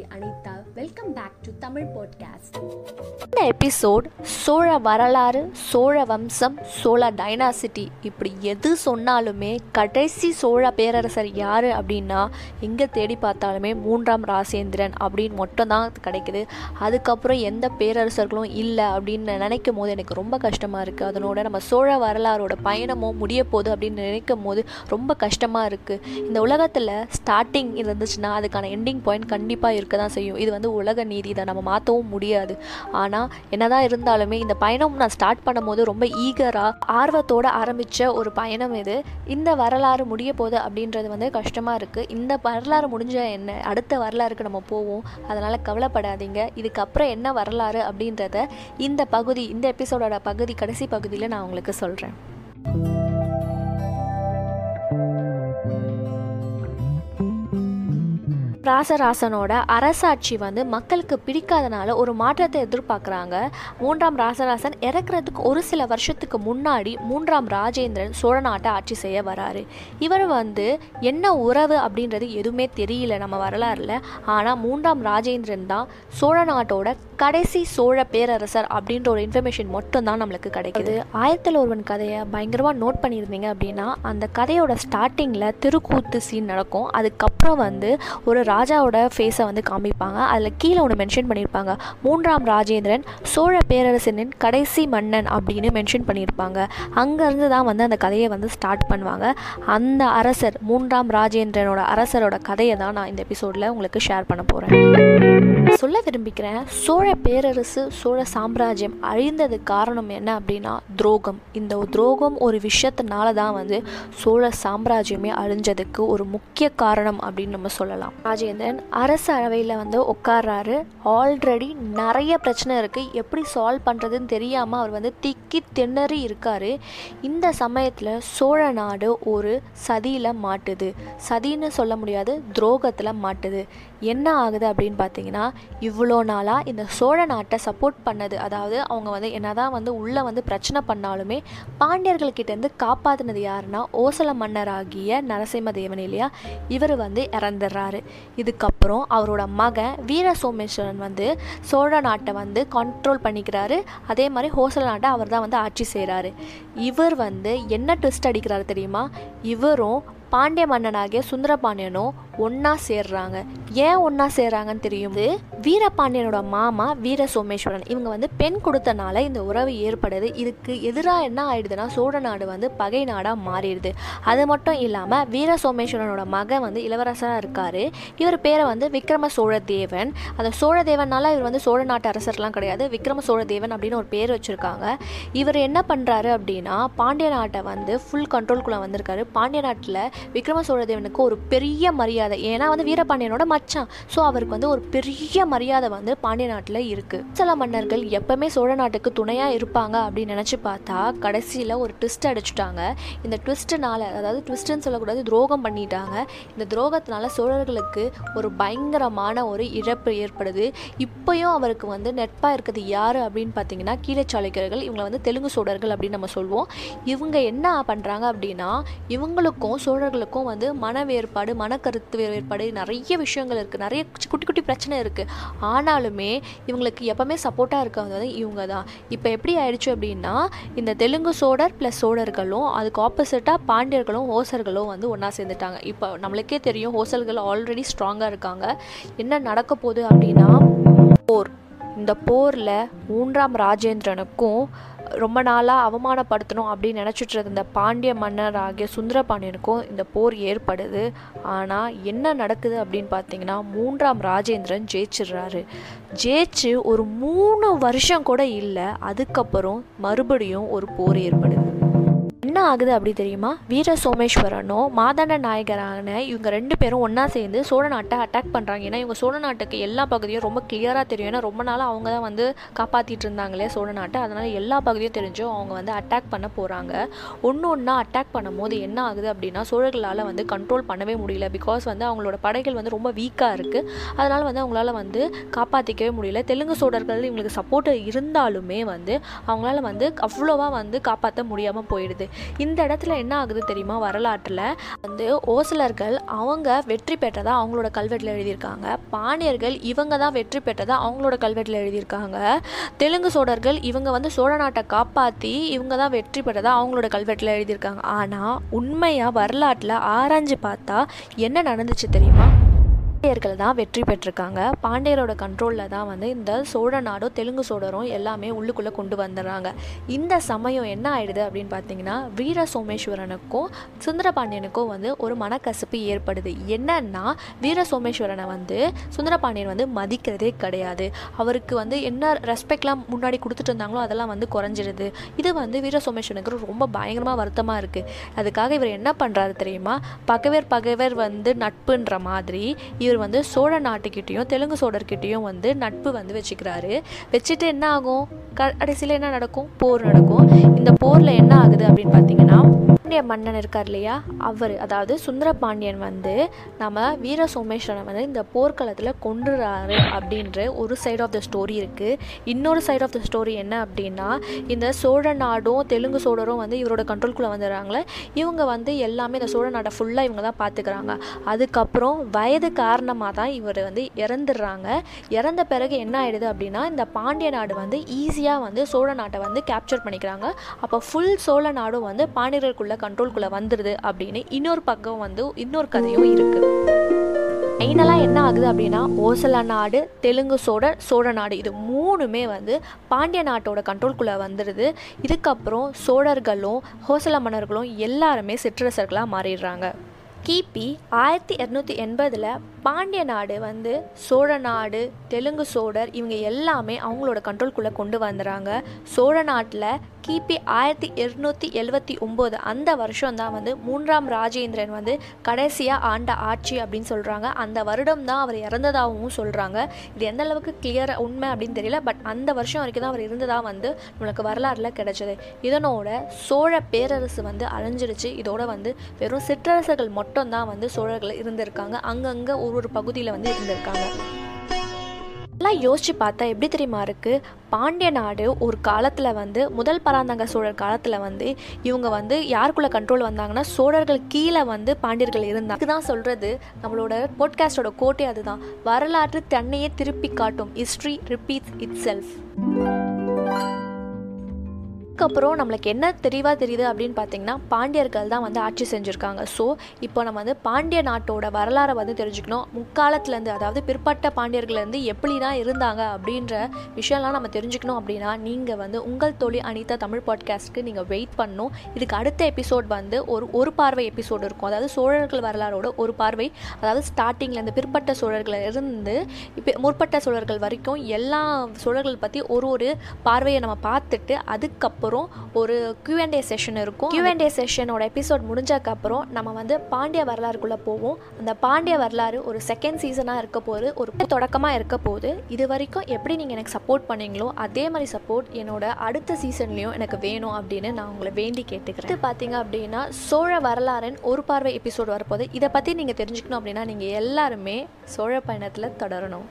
சொல்லி Anitha welcome back to Tamil podcast இந்த episode Chola வரலாறு சோழ வம்சம் சோழ டைனாசிட்டி. இப்படி எது சொன்னாலுமே கடைசி சோழ பேரரசர் யார் அப்படின்னா எங்கே தேடி பார்த்தாலுமே மூன்றாம் ராசேந்திரன் அப்படின்னு மட்டும் தான் கிடைக்குது. அதுக்கப்புறம் எந்த பேரரசர்களும் இல்லை அப்படின்னு நினைக்கும் போது எனக்கு ரொம்ப கஷ்டமாக இருக்குது அதனோட நம்ம சோழ வரலாறோட பயணமும் முடிய போகுது அப்படின்னு நினைக்கும் போது ரொம்ப கஷ்டமாக இருக்குது இந்த உலகத்தில் ஸ்டார்டிங் இருந்துச்சுன்னா அதுக்கான எண்டிங் பாயிண்ட் கண்டிப்பாக இருக்க தான் செய்யும். இது வந்து உலக நீதி இதை நம்ம மாற்றவும் முடியாது. ஆனால் என்னதான் இருந்தாலுமே இந்த பயணம் நான் ஸ்டார்ட் பண்ணும்போது ரொம்ப ஈகராக ஆர்வத்தோடு ஆரம்பித்த ஒரு பயணம் இது. இந்த வரலாறு முடிய போகுது அப்படின்றது வந்து கஷ்டமாக இருக்குது இந்த வரலாறு முடிஞ்ச என்ன அடுத்த வரலாறுக்கு நம்ம போவோம். அதனால் கவலைப்படாதீங்க. இதுக்கப்புறம் என்ன வரலாறு அப்படின்றத இந்த பகுதி இந்த எபிசோடோட பகுதி கடைசி பகுதியில் நான் உங்களுக்கு சொல்கிறேன் ராசராசனோட அரசாட்சி வந்து மக்களுக்கு பிடிக்காதனால ஒரு மாற்றத்தை எதிர்பார்க்குறாங்க. மூன்றாம் ராசராசன் இறக்குறதுக்கு ஒரு சில வருஷத்துக்கு முன்னாடி மூன்றாம் ராஜேந்திரன் சோழ நாட்டை ஆட்சி செய்ய வராரு. இவர் வந்து என்ன உறவு அப்படின்றது எதுவுமே தெரியல நம்ம வரலாறுல. ஆனால் மூன்றாம் ராஜேந்திரன் தான் சோழ நாட்டோட கடைசி சோழ பேரரசர் அப்படின்ற ஒரு இன்ஃபர்மேஷன் மட்டும்தான் நம்மளுக்கு கிடைக்குது. ஆயிரத்தில் ஒருவன் கதையை பயங்கரமாக நோட் பண்ணியிருந்தீங்க அப்படின்னா அந்த கதையோட ஸ்டார்டிங்கில் திருக்கூத்து சீன் நடக்கும். அதுக்கப்புறம் வந்து ஒரு ராஜாவோட ஃபேஸை வந்து காமிப்பாங்க. அதில் கீழே ஒன்று மென்ஷன் பண்ணியிருப்பாங்க மூன்றாம் ராஜேந்திரன் சோழ பேரரசனின் கடைசி மன்னன் அப்படின்னு மென்ஷன் பண்ணியிருப்பாங்க அங்கேருந்து தான் வந்து அந்த கதையை வந்து ஸ்டார்ட் பண்ணுவாங்க. அந்த அரசர் மூன்றாம் ராஜேந்திரனோட அரசரோட கதையை தான் நான் இந்த எபிசோடில் உங்களுக்கு ஷேர் பண்ண போகிறேன் சொல்ல விரும்பிக்கிறேன் சோழ பேரரசு சோழ சாம்ராஜ்யம் அழிந்தது காரணம் என்ன அப்படின்னா துரோகம். இந்த துரோகம் ஒரு விஷயத்தினால தான் வந்து சோழ சாம்ராஜ்யமே அழிஞ்சதுக்கு ஒரு முக்கிய காரணம் அப்படின்னு நம்ம சொல்லலாம். ராஜேந்திரன் அரசு அளவையில் வந்து உட்கார்றாரு. ஆல்ரெடி நிறைய பிரச்சனை இருக்குது எப்படி சால்வ் பண்ணுறதுன்னு தெரியாமல் அவர் வந்து திக்கி திணறி இருக்காரு. இந்த சமயத்தில் சோழ நாடு ஒரு சதியில் மாட்டுது. சதின்னு சொல்ல முடியாது துரோகத்தில் மாட்டுது. என்ன ஆகுது அப்படின்னு பார்த்தீங்கன்னா இவ்வளோ நாளாக இந்த சோழ நாட்டை சப்போர்ட் பண்ணது அதாவது அவங்க வந்து என்னதான் வந்து உள்ளே வந்து பிரச்சனை பண்ணாலுமே பாண்டியர்கள்கிட்டேருந்து காப்பாற்றினது யாருன்னா ஓசல மன்னராகிய நரசிம்ம தேவன் இல்லையா? இவர் வந்து இறந்துடுறாரு. இதுக்கப்புறம் அவரோட மகன் வீர சோமேஸ்வரன் வந்து சோழ நாட்டை வந்து கண்ட்ரோல் பண்ணிக்கிறாரு. அதே மாதிரி ஹோசல நாட்டை அவர் தான் வந்து ஆட்சி செய்கிறாரு இவர் வந்து என்ன ட்விஸ்ட் அடிக்கிறாரு தெரியுமா? இவரும் பாண்டிய மன்னனாகிய சுந்தரபாண்டியனும் ஒன்றா சேர்றாங்க. ஏன் ஒன்றா சேர்றாங்கன்னு தெரியும்? வீரபாண்டியனோட மாமா வீர சோமேஸ்வரன் இவங்க வந்து பெண் கொடுத்தனால இந்த உறவு ஏற்படுது. இதுக்கு எதிராக என்ன ஆயிடுதுன்னா சோழ நாடு வந்து பகை நாடாக மாறிடுது. அது மட்டும் இல்லாமல் வீர சோமேஸ்வரனோட மகன் வந்து இளவரசராக இருக்கார். இவர் பேரை வந்து விக்ரம சோழதேவன் அந்த சோழதேவனால இவர் வந்து சோழ நாட்டு அரசர்லாம் கிடையாது. விக்ரம சோழதேவன் அப்படின்னு ஒரு பேர் வச்சுருக்காங்க. இவர் என்ன பண்ணுறாரு அப்படின்னா பாண்டிய நாட்டை வந்து ஃபுல் கண்ட்ரோல்குள்ளே வந்திருக்காரு. பாண்டிய நாட்டில் விக்ரம சோழதேவனுக்கு ஒரு பெரிய மரியாதை. ஏன்னா வந்து வீரபாண்டியனோட மச்சான். ஸோ அவருக்கு வந்து ஒரு பெரிய மரியாதை வந்து பாண்டிய நாட்டில் இருக்குது சில மன்னர்கள் எப்பவுமே சோழ நாட்டுக்கு துணையாக இருப்பாங்க அப்படின்னு நினச்சி பார்த்தா கடைசியில் ஒரு ட்விஸ்ட் அடிச்சுட்டாங்க. இந்த ட்விஸ்ட்டுனால அதாவது ட்விஸ்ட்னு சொல்லக்கூடாது துரோகம் பண்ணிட்டாங்க. இந்த துரோகத்தினால சோழர்களுக்கு ஒரு பயங்கரமான ஒரு இழப்பு ஏற்படுது. இப்போயும் அவருக்கு வந்து நெட்பாக இருக்கிறது யார் அப்படின்னு பார்த்தீங்கன்னா கீழே சாளுக்கியர்கள் இவங்களை வந்து தெலுங்கு சோழர்கள் அப்படின்னு நம்ம சொல்லுவோம் இவங்க என்ன பண்ணுறாங்க அப்படின்னா இவங்களுக்கும் நண்பர்களுக்கும் வந்து மன வேறுபாடு மனக்கருத்து வேறுபாடு நிறைய விஷயங்கள் இருக்குது நிறைய குட்டி குட்டி பிரச்சனை இருக்குது ஆனாலுமே இவங்களுக்கு எப்போவுமே சப்போர்ட்டாக இருக்கிறது வந்து இவங்க தான் இப்போ எப்படி ஆயிடுச்சு அப்படின்னா இந்த தெலுங்கு சோழர் ப்ளஸ் சோழர்களும் அதுக்கு ஆப்போசிட்டாக பாண்டியர்களும் ஹோசர்களும் வந்து ஒன்றா சேர்ந்துட்டாங்க. இப்போ நம்மளுக்கே தெரியும் ஹோசல்கள் ஆல்ரெடி ஸ்ட்ராங்காக இருக்காங்க. என்ன நடக்க போகுது அப்படின்னா போர். இந்த போரில் மூன்றாம் ராஜேந்திரனுக்கும் ரொம்ப நாளாக அவமானப்படுத்தணும் அப்படின்னு நினச்சிட்டு இருந்த பாண்டிய மன்னர் ஆகிய சுந்தரபாண்டியனுக்கும் இந்த போர் ஏற்படுது. ஆனால் என்ன நடக்குது அப்படின்னு பார்த்தீங்கன்னா மூன்றாம் ராஜேந்திரன் ஜெயிச்சிடுறாரு. ஜெயிச்சு ஒரு மூணு வருஷம் கூட இல்லை அதுக்கப்புறம் மறுபடியும் ஒரு போர் ஏற்படுது. என்ன ஆகுது அப்படி தெரியுமா? வீர சோமேஸ்வரனும் மாதண்ட நாயகரான இவங்க ரெண்டு பேரும் ஒன்றா சேர்ந்து சோழ நாட்டை அட்டாக் பண்ணுறாங்க ஏன்னா இவங்க சோழ நாட்டுக்கு எல்லா பகுதியும் ரொம்ப கிளியராக தெரியும். ஏன்னா ரொம்ப நாளாக அவங்க தான் வந்து காப்பாற்றிட்டு இருந்தாங்களே சோழ நாட்டை. அதனால் எல்லா பகுதியும் தெரிஞ்சும் அவங்க வந்து அட்டாக் பண்ண போகிறாங்க ஒன்று ஒன்றா அட்டாக் பண்ணும்போது என்ன ஆகுது அப்படின்னா சோழர்களால் வந்து கண்ட்ரோல் பண்ணவே முடியல. பிகாஸ் வந்து அவங்களோட படைகள் வந்து ரொம்ப வீக்காக இருக்குது அதனால் வந்து அவங்களால வந்து காப்பாற்றிக்கவே முடியல. தெலுங்கு சோழர்கள் இவங்களுக்கு சப்போர்ட் இருந்தாலுமே வந்து அவங்களால வந்து அவ்வளோவா வந்து காப்பாற்ற முடியாமல் போயிடுது. இந்த இடத்துல என்ன ஆகுது தெரியுமா? வரலாற்றில் வந்து ஓசலர்கள் அவங்க வெற்றி பெற்றதா அவங்களோட கல்வெட்டில் எழுதியிருக்காங்க. பாண்டியர்கள் இவங்க தான் வெற்றி பெற்றதா அவங்களோட கல்வெட்டில் எழுதியிருக்காங்க. தெலுங்கு சோழர்கள் இவங்க வந்து சோழ நாட்டை காப்பாற்றி இவங்க தான் வெற்றி பெற்றதா அவங்களோட கல்வெட்டில் எழுதியிருக்காங்க. ஆனால் உண்மையாக வரலாற்றில் ஆராய்ஞ்சு பார்த்தா என்ன நடந்துச்சு தெரியுமா? பாண்டியர்கள் தான் வெற்றி பெற்றிருக்காங்க. பாண்டியரோட கண்ட்ரோலில் தான் வந்து இந்த சோழ நாடும் தெலுங்கு சோழரும் எல்லாமே உள்ளுக்குள்ளே கொண்டு வந்துடுறாங்க. இந்த சமயம் என்ன ஆயிடுது அப்படின்னு பார்த்தீங்கன்னா வீர சோமேஸ்வரனுக்கும் சுந்தரபாண்டியனுக்கும் வந்து ஒரு மனக்கசப்பு ஏற்படுது. என்னன்னா வீர சோமேஸ்வரனை வந்து சுந்தரபாண்டியன் வந்து மதிக்கிறதே கிடையாது. அவருக்கு வந்து என்ன ரெஸ்பெக்ட்லாம் முன்னாடி கொடுத்துட்டு இருந்தாங்களோ அதெல்லாம் வந்து குறைஞ்சிடுது இது வந்து வீர சோமேஸ்வரனுக்கு ரொம்ப பயங்கரமாக வருத்தமாக இருக்குது அதுக்காக இவர் என்ன பண்ணுறாரு தெரியுமா? பகைவர் பகைவர் வந்து நட்புன்ற மாதிரி இவர் வந்து சோழ நாட்டுக்கிட்டேயும் தெலுங்கு சோழர்கிட்டேயும் வந்து நட்பு வந்து வச்சுக்கிறாரு. வச்சுட்டு என்ன ஆகும் கடைசியில் என்ன நடக்கும்? போர் நடக்கும். இந்த போரில் என்ன ஆகுது அப்படின்னு பார்த்தீங்கன்னா பாண்டிய மன்னன் இருக்கார் இல்லையா? அவர் அதாவது சுந்தர பாண்டியன் வந்து நம்ம வீர சோமேஸ்வரனை வந்து இந்த போர்க்களத்தில் கொண்டுறாரு அப்படின்ற ஒரு சைட் ஆஃப் த ஸ்டோரி இருக்குது இன்னொரு சைட் ஆஃப் த ஸ்டோரி என்ன அப்படின்னா இந்த சோழ நாடும் தெலுங்கு சோழரும் வந்து இவரோட கண்ட்ரோல்குள்ளே வந்துடுறாங்களே. இவங்க வந்து எல்லாமே இந்த சோழ நாட்டை ஃபுல்லாக இவங்க தான் பார்த்துக்கிறாங்க அதுக்கப்புறம் வயது காரணமாக தான் இவர் வந்து இறந்துடுறாங்க. இறந்த பிறகு என்ன ஆயிடுது அப்படின்னா இந்த பாண்டிய நாடு வந்து ஈஸியாக வந்து சோழ நாட்டை வந்து கேப்சர் பண்ணிக்கிறாங்க. அப்போ ஃபுல் சோழ நாடும் வந்து பாண்டியர்களுக்குள்ள கண்ட்ரோல்குள்ளே வந்துடுது அப்படின்னு இன்னொரு பக்கம் வந்து இன்னொரு கதையும் இருக்குது ஃபைனலாக என்ன ஆகுது அப்படின்னா ஓசல நாடு தெலுங்கு சோழர் சோழ நாடு இது மூணுமே வந்து பாண்டிய நாட்டோட கண்ட்ரோல்குள்ளே வந்துடுது இதுக்கப்புறம் சோழர்களும் ஹோசல மன்னர்களும் எல்லாருமே சிற்றரசர்களாக மாறிடுறாங்க. கிபி ஆயிரத்தி இரநூத்தி எண்பதில் பாண்டிய நாடு வந்து சோழ நாடு தெலுங்கு சோழர் இவங்க எல்லாமே அவங்களோட கண்ட்ரோல்குள்ளே கொண்டு வந்துடுறாங்க. சோழ நாட்டில் கிபி ஆயிரத்தி இருநூற்றி எழுவத்தி ஒம்பது அந்த வருஷம் தான் வந்து மூன்றாம் ராஜேந்திரன் வந்து கடைசியாக ஆண்ட ஆட்சி அப்படின்னு சொல்கிறாங்க அந்த வருடம் தான் அவர் இறந்ததாகவும் சொல்கிறாங்க இது எந்த அளவுக்கு கிளியர் உண்மை அப்படின்னு தெரியல பட் அந்த வருஷம் வரைக்கும் தான் அவர் இருந்ததாக வந்து நம்மளுக்கு வரலாறுல கிடைச்சது. இதனோட சோழ பேரரசு வந்து அழிஞ்சிருச்சு. இதோட வந்து வெறும் சிற்றரசர்கள் மட்டும்தான் வந்து சோழர்கள் இருந்திருக்காங்க. அங்கங்கே ஒரு ஒரு பகுதியில் வந்து இருந்திருக்காங்க. எல்லாம் யோசிச்சு பார்த்தா எப்படி தெரியுமா இருக்குது பாண்டிய நாடு ஒரு காலத்தில் வந்து முதல் பராந்தக சோழர் காலத்தில் வந்து இவங்க வந்து யாருக்குள்ளே கண்ட்ரோல் வந்தாங்கன்னா சோழர்கள் கீழே வந்து பாண்டியர்கள் இருந்தாங்க. தான் சொல்கிறது நம்மளோட போட்காஸ்டோட கோட்டை அதுதான். வரலாற்று தன்னையே திருப்பி காட்டும். ஹிஸ்ட்ரி ரிப்பீட்ஸ் இட் செல்ஃப் அதுக்கப்புறம் நம்மளுக்கு என்ன தெளிவாக தெரியுது அப்படின்னு பார்த்தீங்கன்னா பாண்டியர்கள் தான் வந்து ஆட்சி செஞ்சுருக்காங்க. ஸோ இப்போ நம்ம வந்து பாண்டிய நாட்டோட வரலாறை வந்து தெரிஞ்சுக்கணும். முக்காலத்துலேருந்து அதாவது பிற்பட்ட பாண்டியர்கள்லேருந்து எப்படி தான் இருந்தாங்க அப்படின்ற விஷயம்லாம் நம்ம தெரிஞ்சுக்கணும் அப்படின்னா நீங்கள் வந்து உங்கள் தொழில் அனிதா தமிழ் பாட்காஸ்ட்க்கு நீங்கள் வெயிட் பண்ணணும். இதுக்கு அடுத்த எபிசோட் வந்து ஒரு ஒரு பார்வை எபிசோடு இருக்கும். அதாவது சோழர்கள் வரலாறோட ஒரு பார்வை. அதாவது ஸ்டார்டிங்லேருந்து பிற்பட்ட சோழர்கள் இருந்து இப்போ முற்பட்ட சோழர்கள் வரைக்கும் எல்லா சோழர்கள் பற்றி ஒரு ஒரு பார்வையை நம்ம பார்த்துட்டு அதுக்கப்புறம் அப்புறம் ஒரு கியூஎன்டே செஷன் இருக்கும். கியூஎன்டே செஷனோட எபிசோட் முடிஞ்சதுக்கப்புறம் நம்ம வந்து பாண்டிய வரலாறுக்குள்ளே போவோம். அந்த பாண்டிய வரலாறு ஒரு செகண்ட் சீசனாக இருக்க போது ஒரு தொடக்கமாக இருக்க போது இது வரைக்கும் எப்படி நீங்கள் எனக்கு சப்போர்ட் பண்ணீங்களோ அதே மாதிரி சப்போர்ட் என்னோட அடுத்த சீசன்லேயும் எனக்கு வேணும் அப்படின்னு நான் உங்களை வேண்டி கேட்டுக்கிறேன். இது பார்த்தீங்க அப்படின்னா சோழ வரலாறின் ஒரு பார்வை எபிசோட் வரப்போது இதை பற்றி நீங்கள் தெரிஞ்சுக்கணும் அப்படின்னா நீங்கள் எல்லாருமே சோழ பயணத்தில் தொடரணும்.